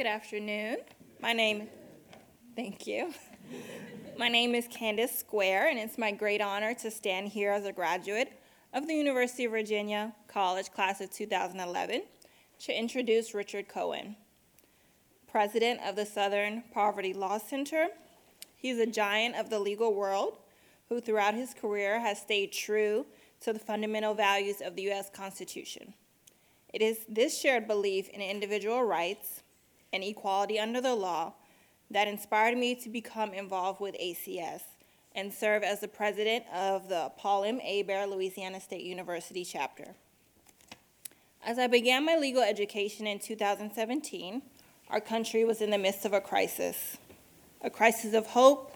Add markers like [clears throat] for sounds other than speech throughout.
Good afternoon. My name, thank you. My name is Candace Square, and it's my great honor to stand here as a graduate of the University of Virginia College Class of 2011 to introduce Richard Cohen, president of the Southern Poverty Law Center. He's a giant of the legal world who, throughout his career, has stayed true to the fundamental values of the U.S. Constitution. It is this shared belief in individual rights and equality under the law that inspired me to become involved with ACS and serve as the president of the Paul M. Hebert Louisiana State University chapter. As I began my legal education in 2017, our country was in the midst of a crisis a crisis of hope,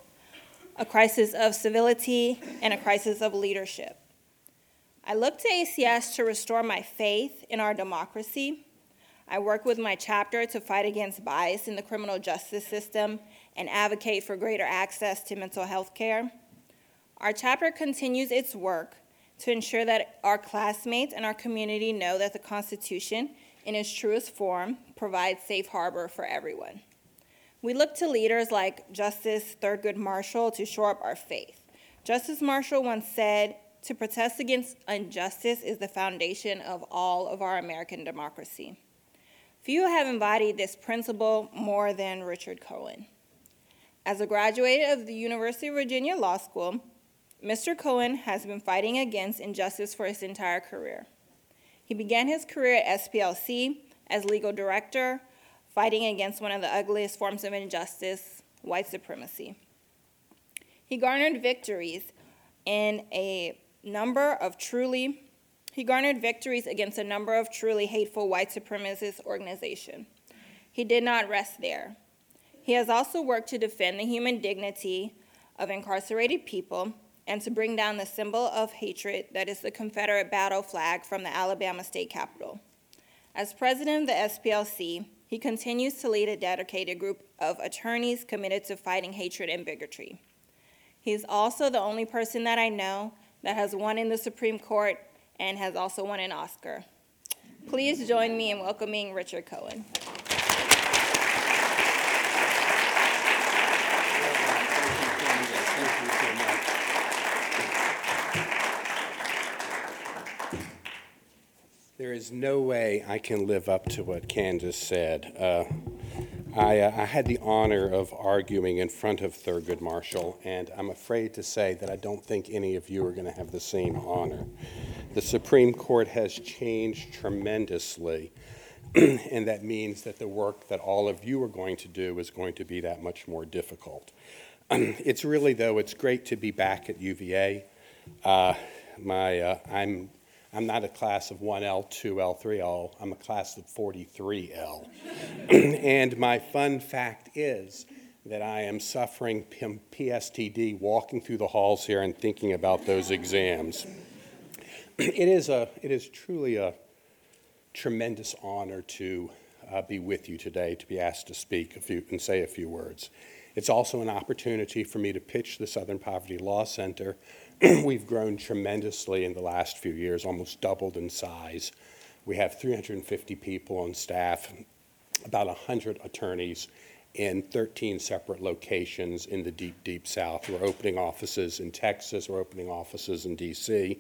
a crisis of civility, and a crisis of leadership. I looked to ACS to restore my faith in our democracy. I work with my chapter to fight against bias in the criminal justice system and advocate for greater access to mental health care. Our chapter continues its work to ensure that our classmates and our community know that the Constitution, in its truest form, provides safe harbor for everyone. We look to leaders like Justice Thurgood Marshall to shore up our faith. Justice Marshall once said, To protest against injustice is the foundation of all of our American democracy. Few have embodied this principle more than Richard Cohen. As a graduate of the University of Virginia Law School, Mr. Cohen has been fighting against injustice for his entire career. He began his career at SPLC as legal director, fighting against one of the ugliest forms of injustice, white supremacy. He garnered victories in a number of truly he garnered victories against a number of truly hateful white supremacist organizations. He did not rest there. He has also worked to defend the human dignity of incarcerated people and to bring down the symbol of hatred that is the Confederate battle flag from the Alabama state capitol. As president of the SPLC, he continues to lead a dedicated group of attorneys committed to fighting hatred and bigotry. He is also the only person that I know that has won in the Supreme Court and has also won an Oscar. Please join me in welcoming Richard Cohen. There is no way I can live up to what Candace said. Uh, I, uh, I, had the honor of arguing in front of Thurgood Marshall, and I'm afraid to say that I don't think any of you are going to have the same honor. The Supreme Court has changed tremendously, [clears throat] and that means that the work that all of you are going to do is going to be that much more difficult. [clears throat] it's really, though, it's great to be back at UVA. Uh, my, uh, I'm, I'm not a class of 1L, 2L, 3L, I'm a class of 43L. [clears throat] and my fun fact is that I am suffering PSTD walking through the halls here and thinking about those exams. [clears throat] it is a it is truly a tremendous honor to uh, be with you today, to be asked to speak a few and say a few words. It's also an opportunity for me to pitch the Southern Poverty Law Center. [clears throat] We've grown tremendously in the last few years, almost doubled in size. We have 350 people on staff, about 100 attorneys in 13 separate locations in the deep, deep South. We're opening offices in Texas, we're opening offices in DC,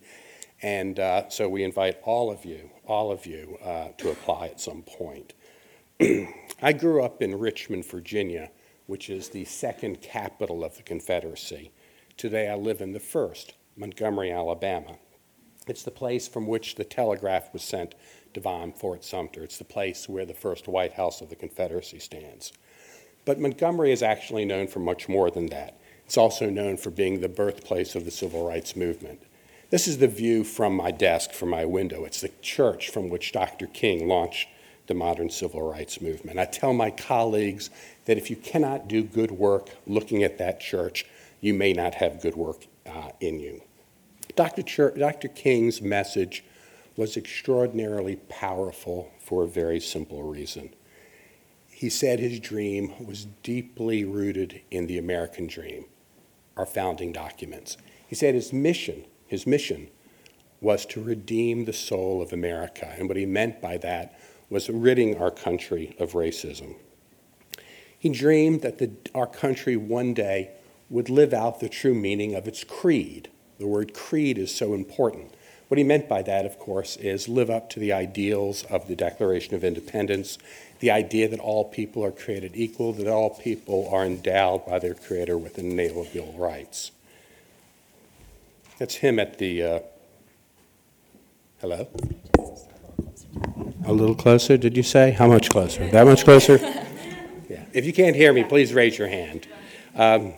and uh, so we invite all of you, all of you, uh, to apply at some point. [clears throat] I grew up in Richmond, Virginia, which is the second capital of the Confederacy. Today I live in the first, Montgomery, Alabama. It's the place from which the telegraph was sent to bomb Fort Sumter. It's the place where the first White House of the Confederacy stands. But Montgomery is actually known for much more than that. It's also known for being the birthplace of the civil rights movement. This is the view from my desk, from my window. It's the church from which Dr. King launched the modern civil rights movement. I tell my colleagues that if you cannot do good work looking at that church, you may not have good work uh, in you. Dr. Dr. King's message was extraordinarily powerful for a very simple reason. He said his dream was deeply rooted in the American dream, our founding documents. He said his mission his mission was to redeem the soul of America. And what he meant by that was ridding our country of racism. He dreamed that the, our country one day would live out the true meaning of its creed. The word creed is so important. What he meant by that, of course, is live up to the ideals of the Declaration of Independence, the idea that all people are created equal, that all people are endowed by their Creator with inalienable rights. That's him at the. Uh, hello? A little closer, did you say? How much closer? That much closer? [laughs] yeah. If you can't hear me, please raise your hand. Um,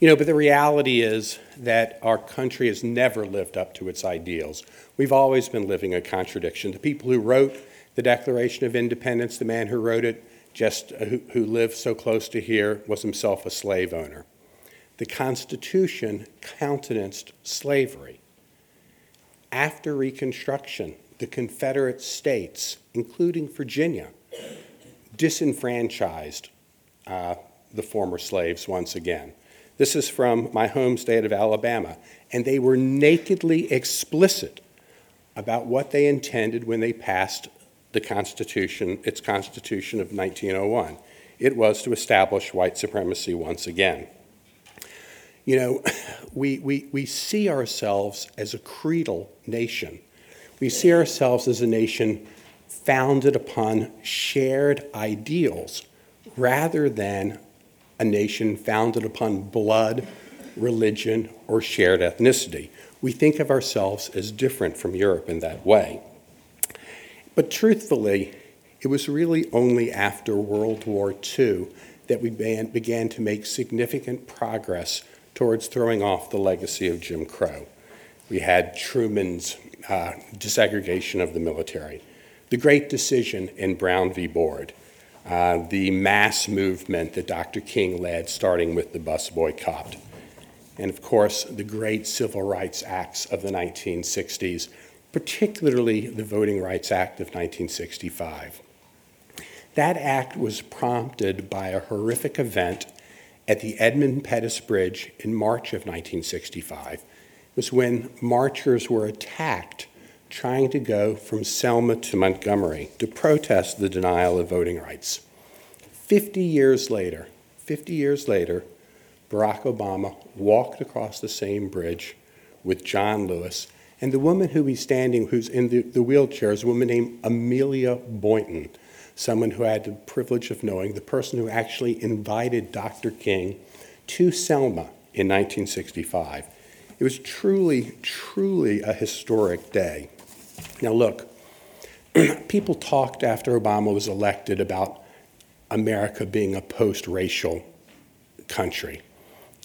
you know, but the reality is that our country has never lived up to its ideals. We've always been living a contradiction. The people who wrote the Declaration of Independence, the man who wrote it, just uh, who, who lived so close to here, was himself a slave owner. The Constitution countenanced slavery. After Reconstruction, the Confederate states, including Virginia, disenfranchised uh, the former slaves once again. This is from my home state of Alabama. And they were nakedly explicit about what they intended when they passed the Constitution, its Constitution of 1901. It was to establish white supremacy once again. You know, we, we, we see ourselves as a creedal nation. We see ourselves as a nation founded upon shared ideals rather than a nation founded upon blood, religion, or shared ethnicity. We think of ourselves as different from Europe in that way. But truthfully, it was really only after World War II that we began to make significant progress towards throwing off the legacy of Jim Crow. We had Truman's uh, of the military, the great decision in Brown v. Board, uh, the mass movement that Dr. King led, starting with the bus boycott. And of course, the great civil rights acts of the 1960s, particularly the Voting Rights Act of 1965. That act was prompted by a horrific event at the Edmund Pettus Bridge in March of 1965. It was when marchers were attacked trying to go from Selma to Montgomery to protest the denial of voting rights. 50 years later, 50 years later, Barack Obama walked across the same bridge with John Lewis, and the woman who he's standing, who's in the, the wheelchair, is a woman named Amelia Boynton, someone who had the privilege of knowing the person who actually invited Dr. King to Selma in 1965. It was truly, truly a historic day. Now, look, [clears throat] people talked after Obama was elected about America being a post racial country.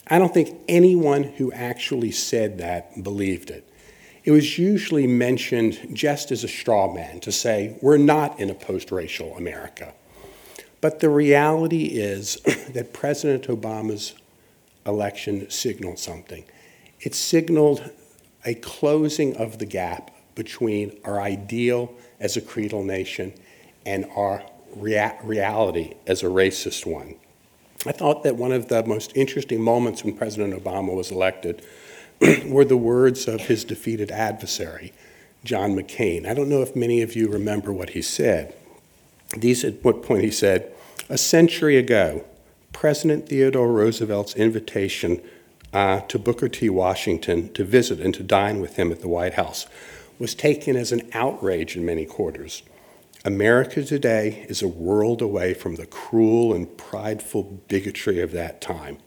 I don't think anyone who actually said that believed it. It was usually mentioned just as a straw man to say, we're not in a post racial America. But the reality is [clears throat] that President Obama's election signaled something. It signaled a closing of the gap between our ideal as a creedal nation and our rea- reality as a racist one. I thought that one of the most interesting moments when President Obama was elected [clears throat] were the words of his defeated adversary, John McCain. I don't know if many of you remember what he said. These, at what point he said, a century ago, President Theodore Roosevelt's invitation uh, to Booker T. Washington to visit and to dine with him at the White House was taken as an outrage in many quarters. America today is a world away from the cruel and prideful bigotry of that time.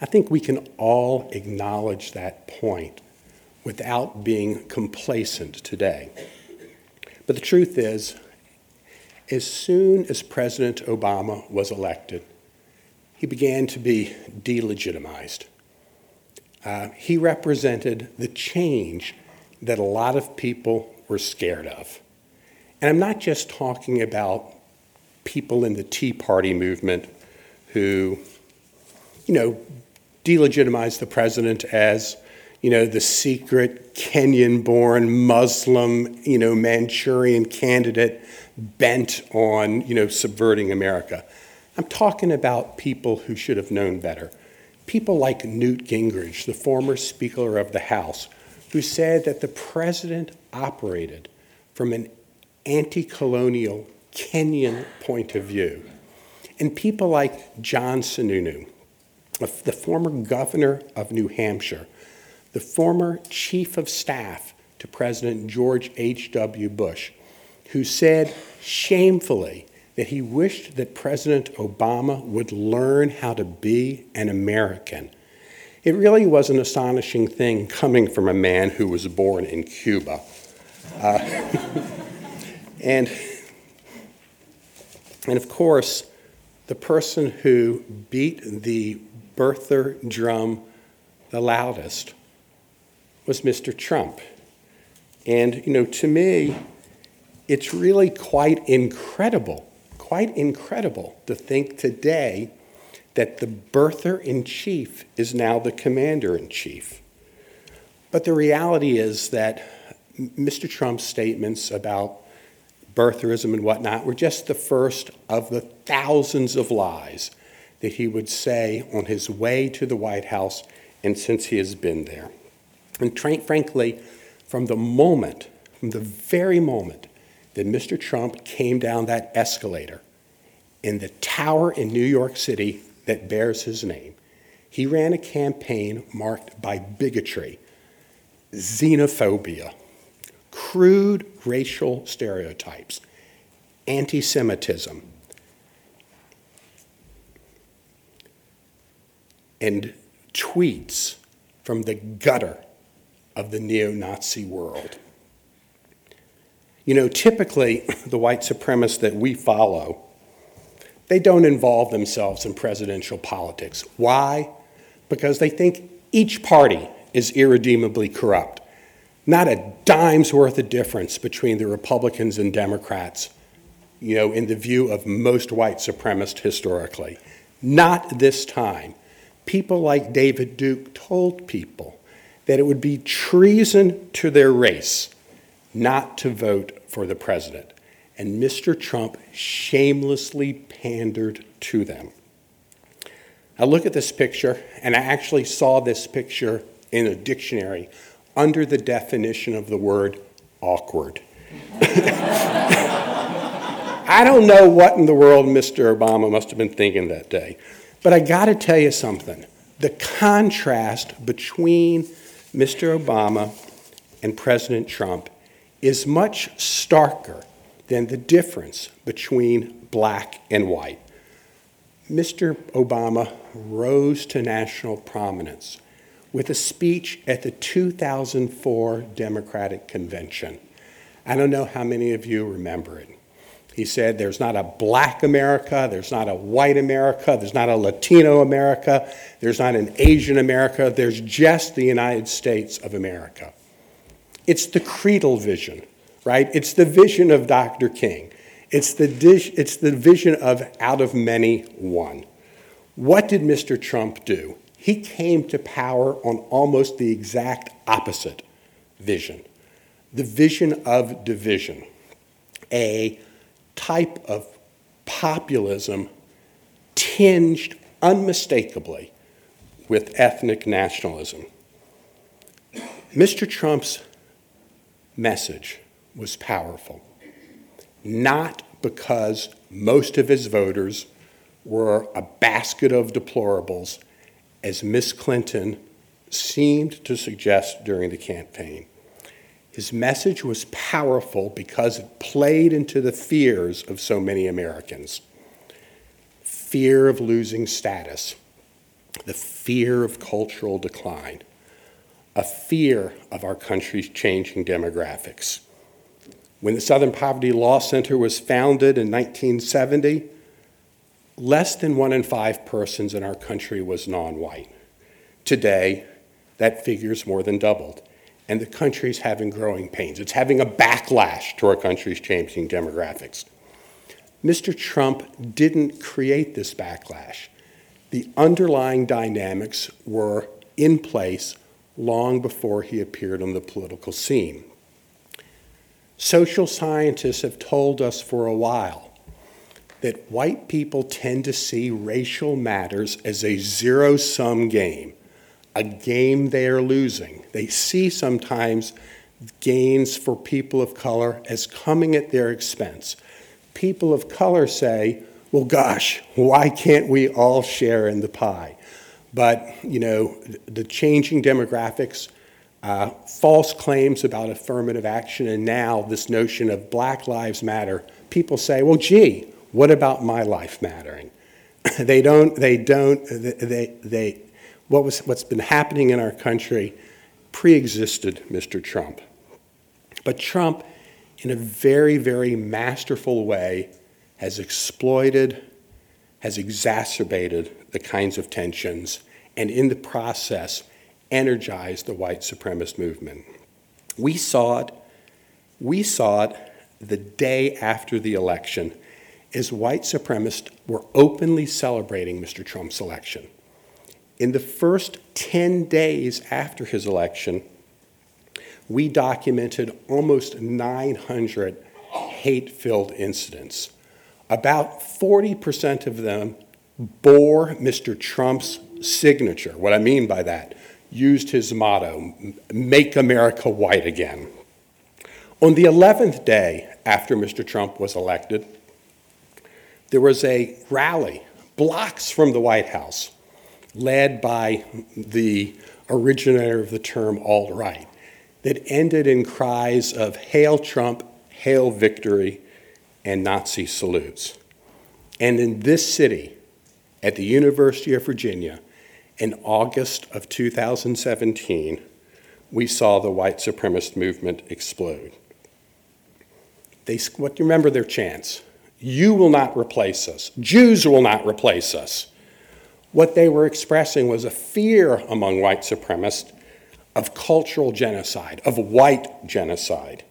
I think we can all acknowledge that point without being complacent today. But the truth is, as soon as President Obama was elected, he began to be delegitimized. Uh, he represented the change that a lot of people were scared of. And I'm not just talking about people in the Tea Party movement who, you know, delegitimized the president as, you know, the secret Kenyan born Muslim, you know, Manchurian candidate bent on, you know, subverting America. I'm talking about people who should have known better. People like Newt Gingrich, the former Speaker of the House, who said that the president operated from an anti colonial Kenyan point of view. And people like John Sununu, the former governor of New Hampshire, the former chief of staff to President George H.W. Bush, who said shamefully that he wished that President Obama would learn how to be an American. It really was an astonishing thing coming from a man who was born in Cuba. Uh, [laughs] and, and of course, the person who beat the birther drum the loudest was Mr. Trump. And, you know, to me, it's really quite incredible, quite incredible to think today that the birther in chief is now the commander in chief. But the reality is that Mr. Trump's statements about birtherism and whatnot were just the first of the thousands of lies that he would say on his way to the White House and since he has been there. And frankly, from the moment, from the very moment that Mr. Trump came down that escalator in the tower in New York City that bears his name, he ran a campaign marked by bigotry, xenophobia, crude racial stereotypes, anti Semitism, and tweets from the gutter of the neo Nazi world. You know, typically, [clears throat] the white supremacists that we follow, they don't involve themselves in presidential politics. Why? Because they think each party is irredeemably corrupt. Not a dime's worth of difference between the Republicans and Democrats, you know, in the view of most white supremacists historically. Not this time. People like David Duke told people that it would be treason to their race not to vote for the president. And Mr. Trump shamelessly pandered to them. I look at this picture, and I actually saw this picture in a dictionary under the definition of the word awkward. [laughs] I don't know what in the world Mr. Obama must have been thinking that day, but I got to tell you something. The contrast between Mr. Obama and President Trump is much starker than the difference between black and white. Mr. Obama rose to national prominence with a speech at the 2004 Democratic Convention. I don't know how many of you remember it. He said, There's not a black America, there's not a white America, there's not a Latino America, there's not an Asian America, there's just the United States of America. It's the creedal vision, right? It's the vision of Dr. King. It's the, dish, it's the vision of out of many, one. What did Mr. Trump do? He came to power on almost the exact opposite vision the vision of division. A type of populism tinged unmistakably with ethnic nationalism. Mr. Trump's message was powerful, not because most of his voters were a basket of deplorables, as Miss Clinton seemed to suggest during the campaign. His message was powerful because it played into the fears of so many Americans fear of losing status, the fear of cultural decline, a fear of our country's changing demographics. When the Southern Poverty Law Center was founded in 1970, less than one in five persons in our country was non white. Today, that figure's more than doubled and the country's having growing pains. It's having a backlash to our country's changing demographics. Mr. Trump didn't create this backlash. The underlying dynamics were in place long before he appeared on the political scene. Social scientists have told us for a while that white people tend to see racial matters as a zero sum game a game they are losing. They see sometimes gains for people of color as coming at their expense. People of color say, well, gosh, why can't we all share in the pie? But, you know, the changing demographics, uh, false claims about affirmative action, and now this notion of Black Lives Matter, people say, well, gee, what about my life mattering? [clears throat] they don't, they don't, they, they, what was, what's been happening in our country pre-existed Mr. Trump. But Trump, in a very, very masterful way, has exploited, has exacerbated the kinds of tensions, and in the process, energized the white supremacist movement. We saw it, we saw it the day after the election as white supremacists were openly celebrating Mr. Trump's election. In the first 10 days after his election, we documented almost 900 hate filled incidents. About 40% of them bore Mr. Trump's signature. What I mean by that, used his motto, Make America White Again. On the 11th day after Mr. Trump was elected, there was a rally blocks from the White House led by the originator of the term alt right that ended in cries of Hail Trump, Hail Victory, and Nazi salutes. And in this city, at the University of Virginia, in August of 2017, we saw the white supremacist movement explode. They, what, you remember their chants You will not replace us, Jews will not replace us. What they were expressing was a fear among white supremacists of cultural genocide, of white genocide,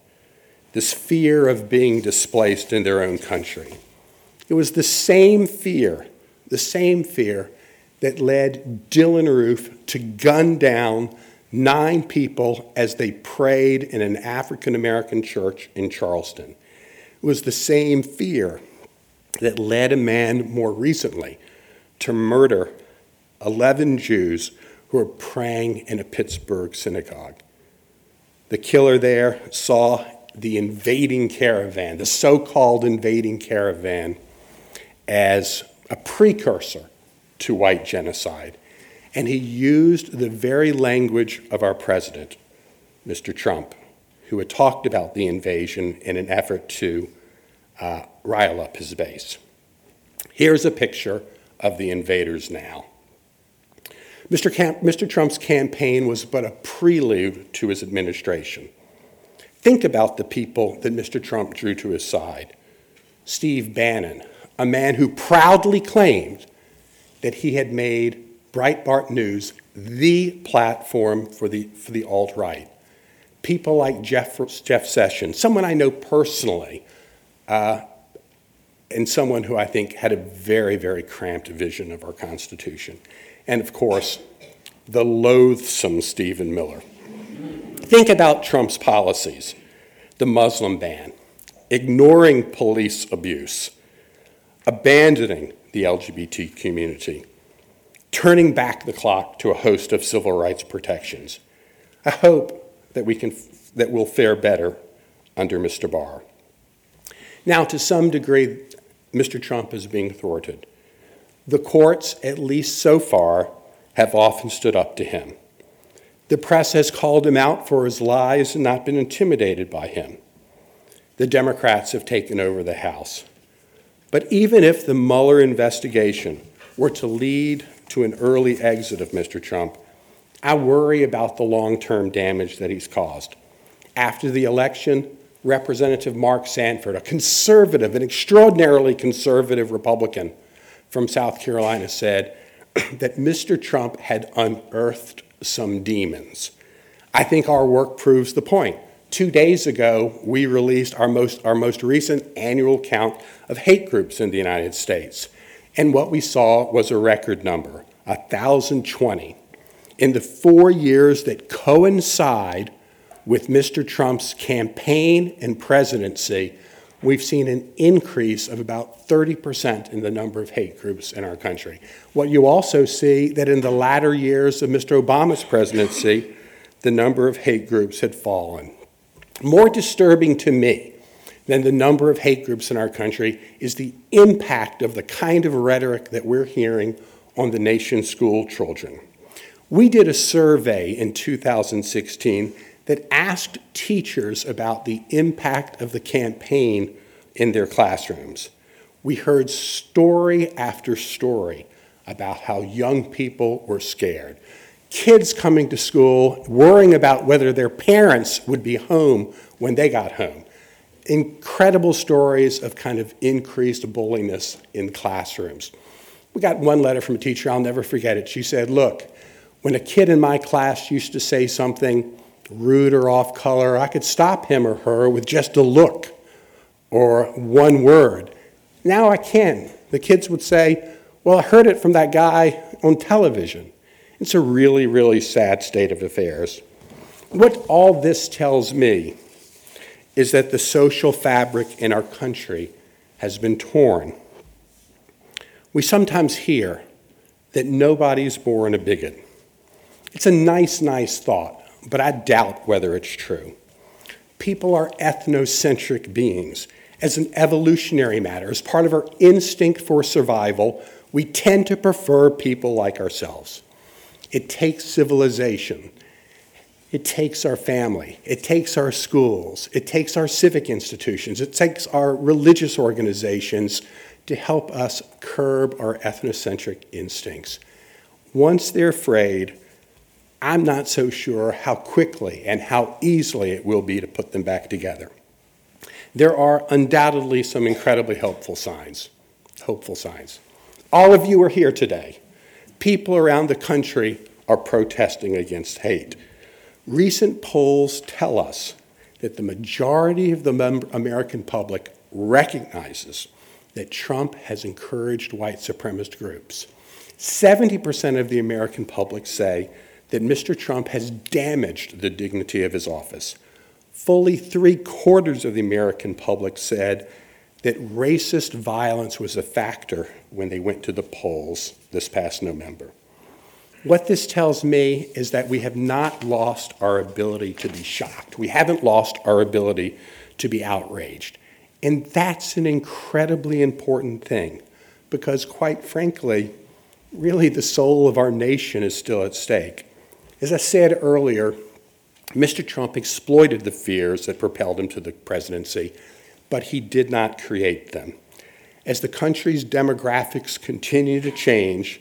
this fear of being displaced in their own country. It was the same fear, the same fear that led Dylann Roof to gun down nine people as they prayed in an African American church in Charleston. Was the same fear that led a man more recently to murder 11 Jews who were praying in a Pittsburgh synagogue. The killer there saw the invading caravan, the so called invading caravan, as a precursor to white genocide. And he used the very language of our president, Mr. Trump, who had talked about the invasion in an effort to uh, rile up his base. Here's a picture of the invaders now. Mr. Camp, Mr. Trump's campaign was but a prelude to his administration. Think about the people that Mr. Trump drew to his side. Steve Bannon, a man who proudly claimed that he had made Breitbart News the platform for the, for the alt right. People like Jeff, Jeff Sessions, someone I know personally, uh, and someone who I think had a very, very cramped vision of our Constitution and of course, the loathsome Stephen Miller. Think about Trump's policies the Muslim ban, ignoring police abuse, abandoning the LGBT community, turning back the clock to a host of civil rights protections. I hope that we can that will fare better under Mr. Barr. Now, to some degree, Mr. Trump is being thwarted. The courts, at least so far, have often stood up to him. The press has called him out for his lies and not been intimidated by him. The Democrats have taken over the House. But even if the Mueller investigation were to lead to an early exit of Mr. Trump, I worry about the long term damage that he's caused. After the election, Representative Mark Sanford, a conservative, an extraordinarily conservative Republican, from South Carolina said [clears throat] that Mr. Trump had unearthed some demons. I think our work proves the point. Two days ago, we released our most, our most recent annual count of hate groups in the United States. And what we saw was a record number 1,020. In the four years that coincide with Mr. Trump's campaign and presidency, we've seen an increase of about 30% in the number of hate groups in our country. What you also see that in the latter years of Mr. Obama's presidency, the number of hate groups had fallen. More disturbing to me than the number of hate groups in our country is the impact of the kind of rhetoric that we're hearing on the nation's school children. We did a survey in 2016 that asked teachers about the impact of the campaign in their classrooms. We heard story after story about how young people were scared. Kids coming to school worrying about whether their parents would be home when they got home. Incredible stories of kind of increased bulliness in classrooms. We got one letter from a teacher, I'll never forget it. She said, Look, when a kid in my class used to say something rude or off color, I could stop him or her with just a look or one word. Now I can. The kids would say, Well, I heard it from that guy on television. It's a really, really sad state of affairs. What all this tells me is that the social fabric in our country has been torn. We sometimes hear that nobody's born a bigot. It's a nice, nice thought, but I doubt whether it's true. People are ethnocentric beings. As an evolutionary matter, as part of our instinct for survival, we tend to prefer people like ourselves. It takes civilization. It takes our family. It takes our schools. It takes our civic institutions. It takes our religious organizations to help us curb our ethnocentric instincts. Once they're frayed, I'm not so sure how quickly and how easily it will be to put them back together. There are undoubtedly some incredibly helpful signs. Hopeful signs. All of you are here today. People around the country are protesting against hate. Recent polls tell us that the majority of the American public recognizes that Trump has encouraged white supremacist groups. 70% of the American public say that Mr. Trump has damaged the dignity of his office. Fully three quarters of the American public said that racist violence was a factor when they went to the polls this past November. What this tells me is that we have not lost our ability to be shocked. We haven't lost our ability to be outraged. And that's an incredibly important thing because, quite frankly, really the soul of our nation is still at stake. As I said earlier, Mr. Trump exploited the fears that propelled him to the presidency, but he did not create them. As the country's demographics continue to change,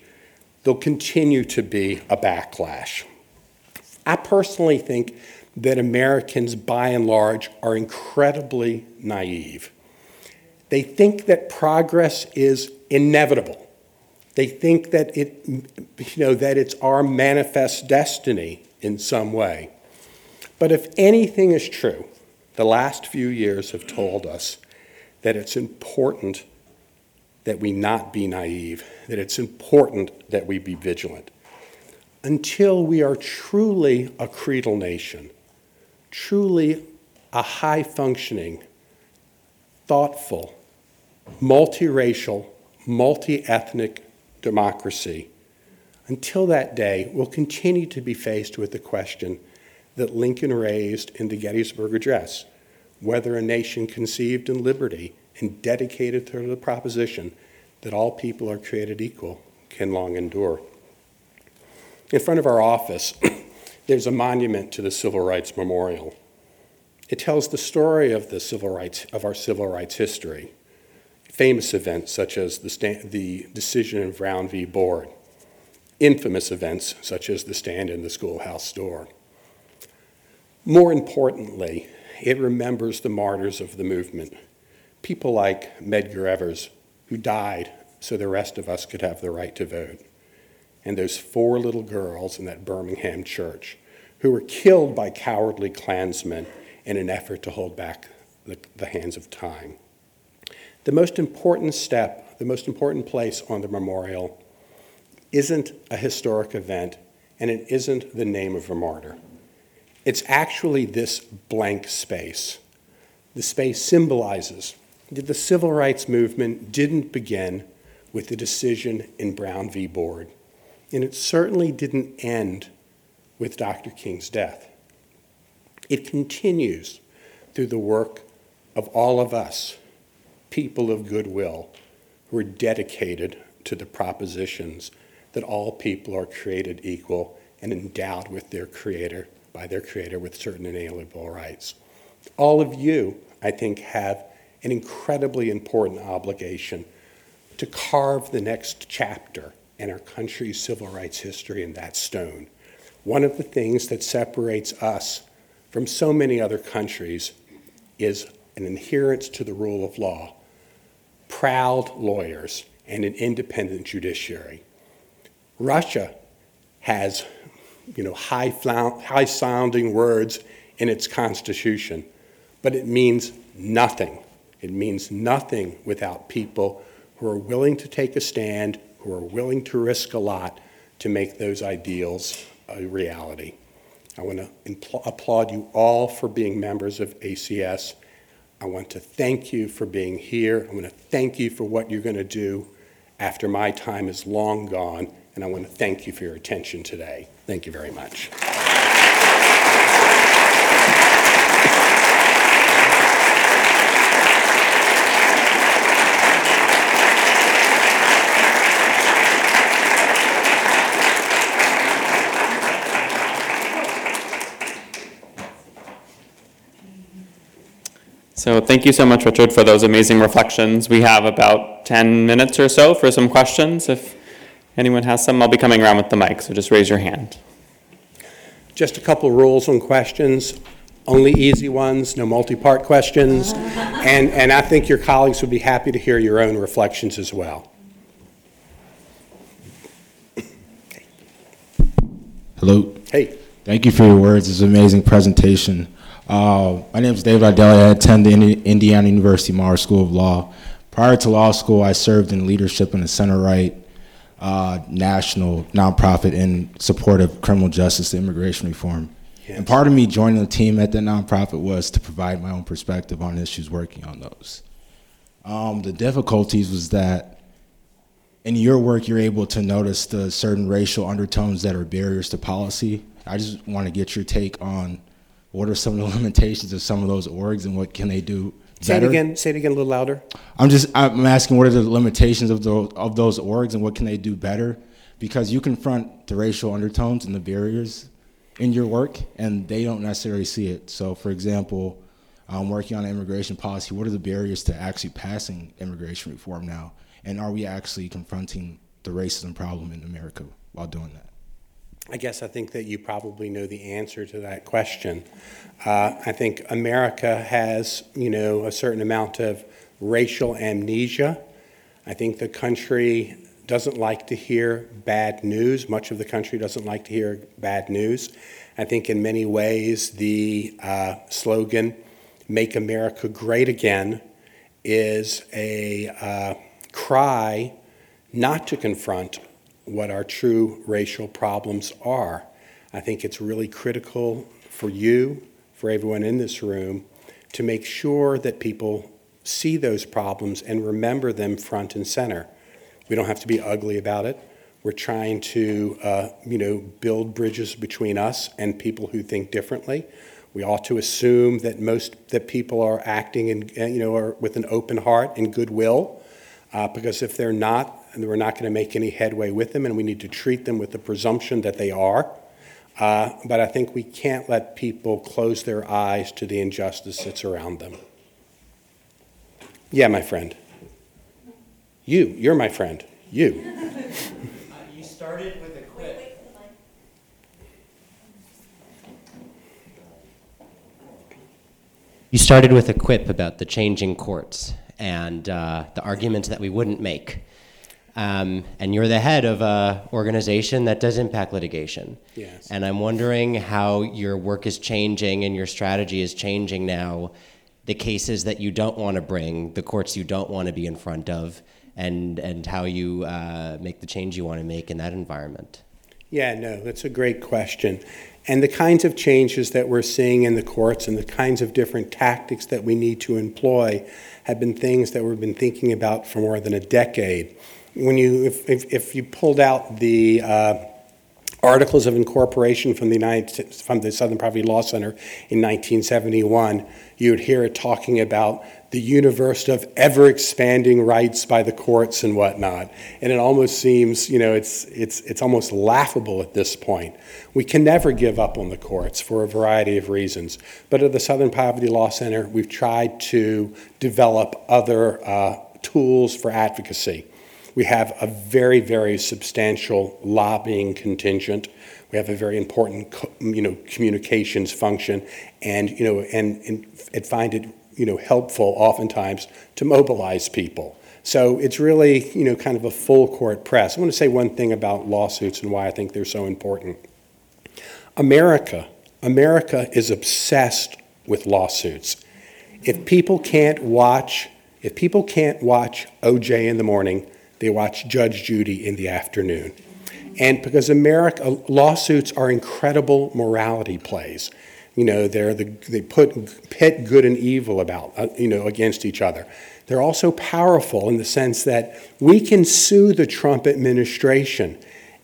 there'll continue to be a backlash. I personally think that Americans, by and large, are incredibly naive. They think that progress is inevitable. They think that, it, you know, that it's our manifest destiny in some way. But if anything is true, the last few years have told us that it's important that we not be naive, that it's important that we be vigilant. Until we are truly a creedal nation, truly a high functioning, thoughtful, multiracial, multi ethnic democracy, until that day, we'll continue to be faced with the question that Lincoln raised in the Gettysburg Address whether a nation conceived in liberty and dedicated to the proposition that all people are created equal can long endure. In front of our office, [clears throat] there's a monument to the Civil Rights Memorial. It tells the story of the civil rights of our civil rights history. Famous events such as the, stand, the decision in Brown v. Board, infamous events such as the stand in the schoolhouse door. More importantly, it remembers the martyrs of the movement, people like Medgar Evers, who died so the rest of us could have the right to vote, and those four little girls in that Birmingham church who were killed by cowardly Klansmen in an effort to hold back the, the hands of time. The most important step, the most important place on the memorial isn't a historic event and it isn't the name of a martyr. It's actually this blank space. The space symbolizes that the civil rights movement didn't begin with the decision in Brown v. Board, and it certainly didn't end with Dr. King's death. It continues through the work of all of us, people of goodwill, who are dedicated to the propositions that all people are created equal and endowed with their creator, by their creator, with certain inalienable rights. All of you, I think, have an incredibly important obligation to carve the next chapter in our country's civil rights history in that stone. One of the things that separates us from so many other countries is an adherence to the rule of law, proud lawyers, and an independent judiciary. Russia has, you know, high, high sounding words in its constitution, but it means nothing. It means nothing without people who are willing to take a stand, who are willing to risk a lot to make those ideals a reality. I want to impl- applaud you all for being members of ACS. I want to thank you for being here. I want to thank you for what you're going to do after my time is long gone, and I want to thank you for your attention today. Thank you very much. So thank you so much, Richard, for those amazing reflections. We have about 10 minutes or so for some questions. If anyone has some, I'll be coming around with the mic, so just raise your hand. Just a couple rules on questions. Only easy ones, no multi-part questions. [laughs] And, and I think your colleagues would be happy to hear your own reflections as well. Hello. Hey, Thank you for your words. It's an amazing presentation. Uh, my name is David Ideli. I attend the Indiana University Maurer School of Law. Prior to law school, I served in leadership in the center right uh, national nonprofit in support of criminal justice and immigration reform. Yes. And part of me joining the team at that nonprofit was to provide my own perspective on issues working on those. Um, the difficulties was that in your work, you're able to notice the certain racial undertones that are barriers to policy. I just want to get your take on what are some of the [laughs] limitations of some of those orgs and what can they do say it again, say it again a little louder. I'm just I'm asking what are the limitations of those of those orgs and what can they do better? Because you confront the racial undertones and the barriers in your work, and they don't necessarily see it. So, for example, I'm working on immigration policy. What are the barriers to actually passing immigration reform now? And are we actually confronting the racism problem in America while doing that? I guess I think that you probably know the answer to that question. Uh, I think America has, you know, a certain amount of racial amnesia. I think the country doesn't like to hear bad news. Much of the country doesn't like to hear bad news. I think in many ways the uh, slogan, Make America Great Again, is a uh, cry not to confront what our true racial problems are. I think it's really critical for you, for everyone in this room, to make sure that people see those problems and remember them front and center. We don't have to be ugly about it. We're trying to, uh, you know, build bridges between us and people who think differently. We ought to assume that most that people are acting in, uh, you know, are with an open heart and goodwill, uh, because if they're not, and we're not going to make any headway with them, and we need to treat them with the presumption that they are. Uh, but I think we can't let people close their eyes to the injustice that's around them. Yeah, my friend. You, you're my friend. You. [laughs] You started with a quip. You started with a quip about the changing courts and uh, the arguments that we wouldn't make. Um, and you're the head of an organization that does impact litigation. Yes. And I'm wondering how your work is changing and your strategy is changing now. The cases that you don't want to bring, the courts you don't want to be in front of, and and how you uh, make the change you want to make in that environment. Yeah, no, that's a great question. And the kinds of changes that we're seeing in the courts and the kinds of different tactics that we need to employ have been things that we've been thinking about for more than a decade. When you, if, if, if you pulled out the uh, articles of incorporation from the United, from the Southern Poverty Law Center in 1971, you would hear it talking about the universe of ever expanding rights by the courts and whatnot. And it almost seems, you know, it's, it's, it's almost laughable at this point. We can never give up on the courts for a variety of reasons. But at the Southern Poverty Law Center, we've tried to develop other uh, tools for advocacy. We have a very, very substantial lobbying contingent. We have a very important, you know, communications function, and you know, and, and, find it, you know, helpful oftentimes to mobilize people. So it's really, you know, kind of a full court press. I want to say one thing about lawsuits and why I think they're so important. America, America is obsessed with lawsuits. If people can't watch, if people can't watch OJ in the morning, they watch Judge Judy in the afternoon. And because America lawsuits are incredible morality plays. You know, they're the, they put pit good and evil about, uh, you know, against each other. They're also powerful in the sense that we can sue the Trump administration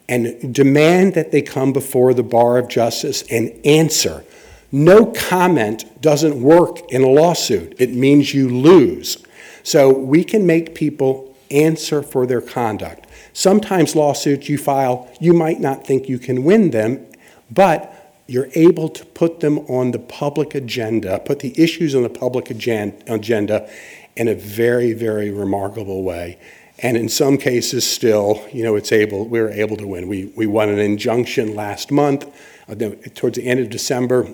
and demand that they come before the bar of justice and answer. No comment doesn't work in a lawsuit. It means you lose. So we can make people answer for their conduct. Sometimes lawsuits you file, you might not think you can win them, but you're able to put them on the public agenda, put the issues on the public agenda in a very, very remarkable way. And in some cases, still, you know, it's able, we were able to win. We, we won an injunction last month, uh, towards the end of December,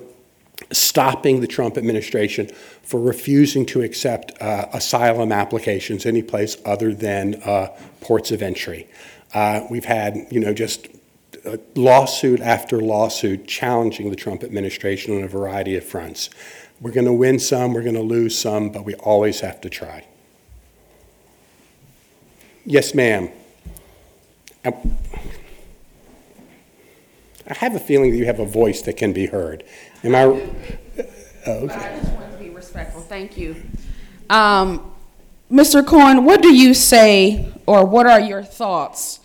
stopping the Trump administration for refusing to accept uh, asylum applications any place other than uh, ports of entry. Uh, we've had, you know, just uh, lawsuit after lawsuit challenging the Trump administration on a variety of fronts. We're going to win some, we're going to lose some, but we always have to try. Yes, ma'am. I I have a feeling that you have a voice that can be heard. Am I? Oh, okay. I just want to be respectful. Thank you. Um, Mr. Cohen, what do you say, or what are your thoughts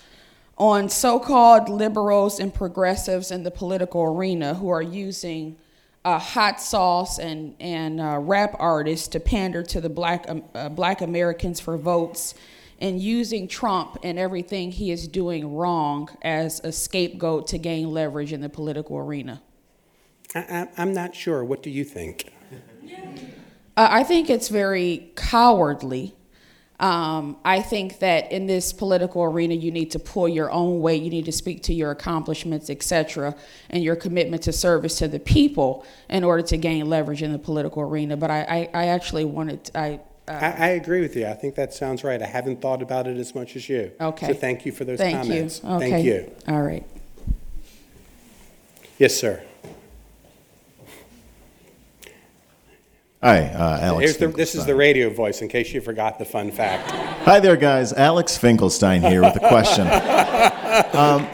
on so-called liberals and progressives in the political arena who are using uh, hot sauce and and uh, rap artists to pander to the black um, uh, black Americans for votes, and using Trump and everything he is doing wrong as a scapegoat to gain leverage in the political arena? I, I, I'm not sure. What do you think? Uh, I think it's very cowardly. Um, I think that in this political arena, you need to pull your own weight. You need to speak to your accomplishments, etc., and your commitment to service to the people in order to gain leverage in the political arena. But I, I, I actually wanted, I, uh, I, I agree with you. I think that sounds right. I haven't thought about it as much as you. okay. So thank you for those Thank comments. you. Okay. Thank you. All right. Yes, sir. Hi, uh, Alex. Here's the, this is the radio voice, in case you forgot the fun fact. [laughs] Hi there, guys. Alex Finkelstein here with a question. [laughs] um,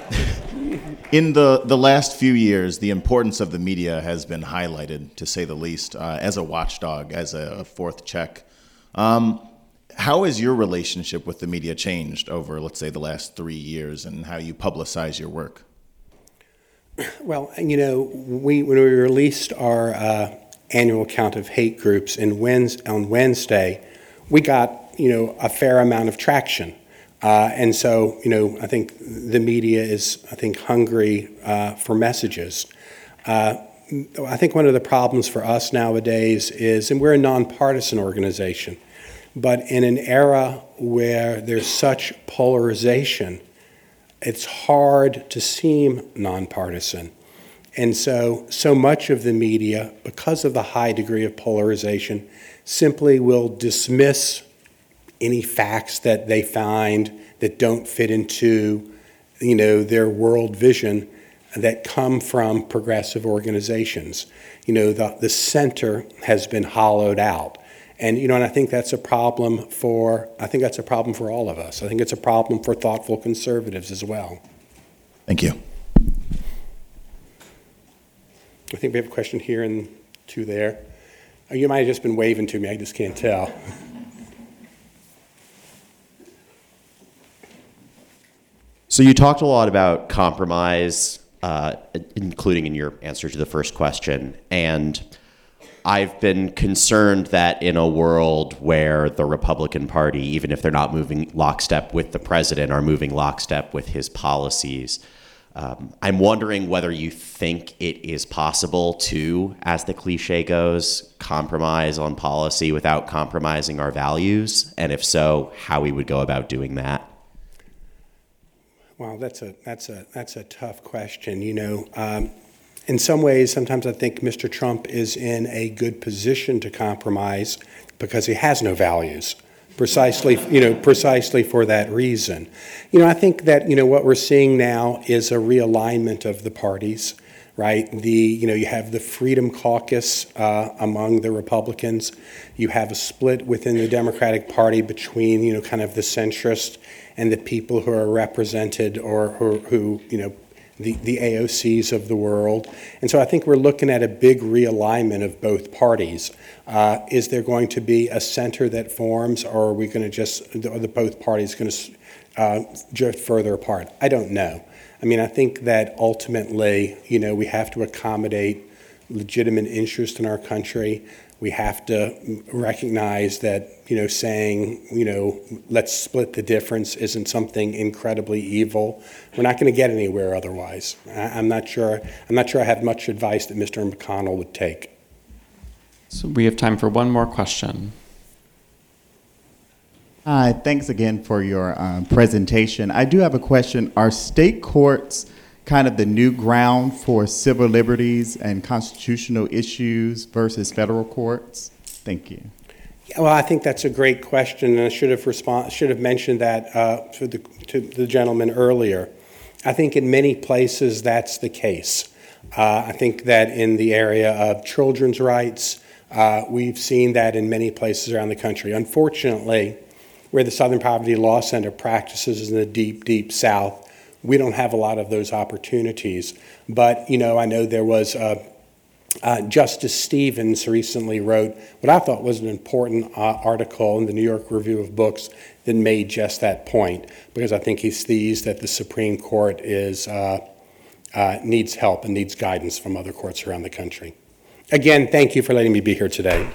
in the, the last few years, the importance of the media has been highlighted, to say the least, uh, as a watchdog, as a fourth check. Um, how has your relationship with the media changed over, let's say, the last three years, and how you publicize your work? Well, you know, we, when we released our uh, annual count of hate groups in Wednes- on Wednesday, we got, you know, a fair amount of traction. Uh, and so, you know, I think the media is, I think, hungry uh, for messages. Uh, I think one of the problems for us nowadays is, and we're a nonpartisan organization, but in an era where there's such polarization, it's hard to seem nonpartisan. And so, so much of the media, because of the high degree of polarization, simply will dismiss any facts that they find that don't fit into, you know, their world vision that come from progressive organizations. You know, the, the center has been hollowed out. And, you know, and I think that's a problem for, I think that's a problem for all of us. I think it's a problem for thoughtful conservatives as well. Thank you. I think we have a question here and two there. Oh, You might have just been waving to me, I just can't tell. So you talked a lot about compromise uh, including in your answer to the first question. And I've been concerned that in a world where the Republican Party, even if they're not moving lockstep with the president, are moving lockstep with his policies. Um, I'm wondering whether you think it is possible to, as the cliche goes, compromise on policy without compromising our values, and if so, how we would go about doing that. Wow, that's a that's a that's a tough question. You know, um, in some ways, sometimes I think Mr. Trump is in a good position to compromise because he has no values. Precisely, you know, precisely for that reason. You know, I think that you know what we're seeing now is a realignment of the parties. Right, the you know you have the Freedom Caucus uh, among the Republicans. You have a split within the Democratic Party between you know kind of the centrist and the people who are represented or who, who you know, the, the AOCs of the world. And so I think we're looking at a big realignment of both parties. Uh, is there going to be a center that forms, or are we going to just, are the both parties going to uh, drift further apart? I don't know. I mean, I think that ultimately, you know, we have to accommodate legitimate interest in our country. We have to recognize that, you know, saying, you know, let's split the difference isn't something incredibly evil. We're not going to get anywhere otherwise. I- I'm not sure. I'm not sure I have much advice that Mr. McConnell would take. So we have time for one more question. Hi, thanks again for your um, presentation. I do have a question. Are state courts kind of the new ground for civil liberties and constitutional issues versus federal courts? Thank you. Well, I think that's a great question, and I should have respond, should have mentioned that uh, to, the, to the gentleman earlier. I think in many places that's the case. Uh, I think that in the area of children's rights, uh, we've seen that in many places around the country. Unfortunately, where the Southern Poverty Law Center practices is in the deep, deep South, we don't have a lot of those opportunities. But, you know, I know there was uh, uh, Justice Stevens recently wrote what I thought was an important uh, article in the New York Review of Books that made just that point, because I think he sees that the Supreme Court is, uh, uh, needs help and needs guidance from other courts around the country. Again, thank you for letting me be here today.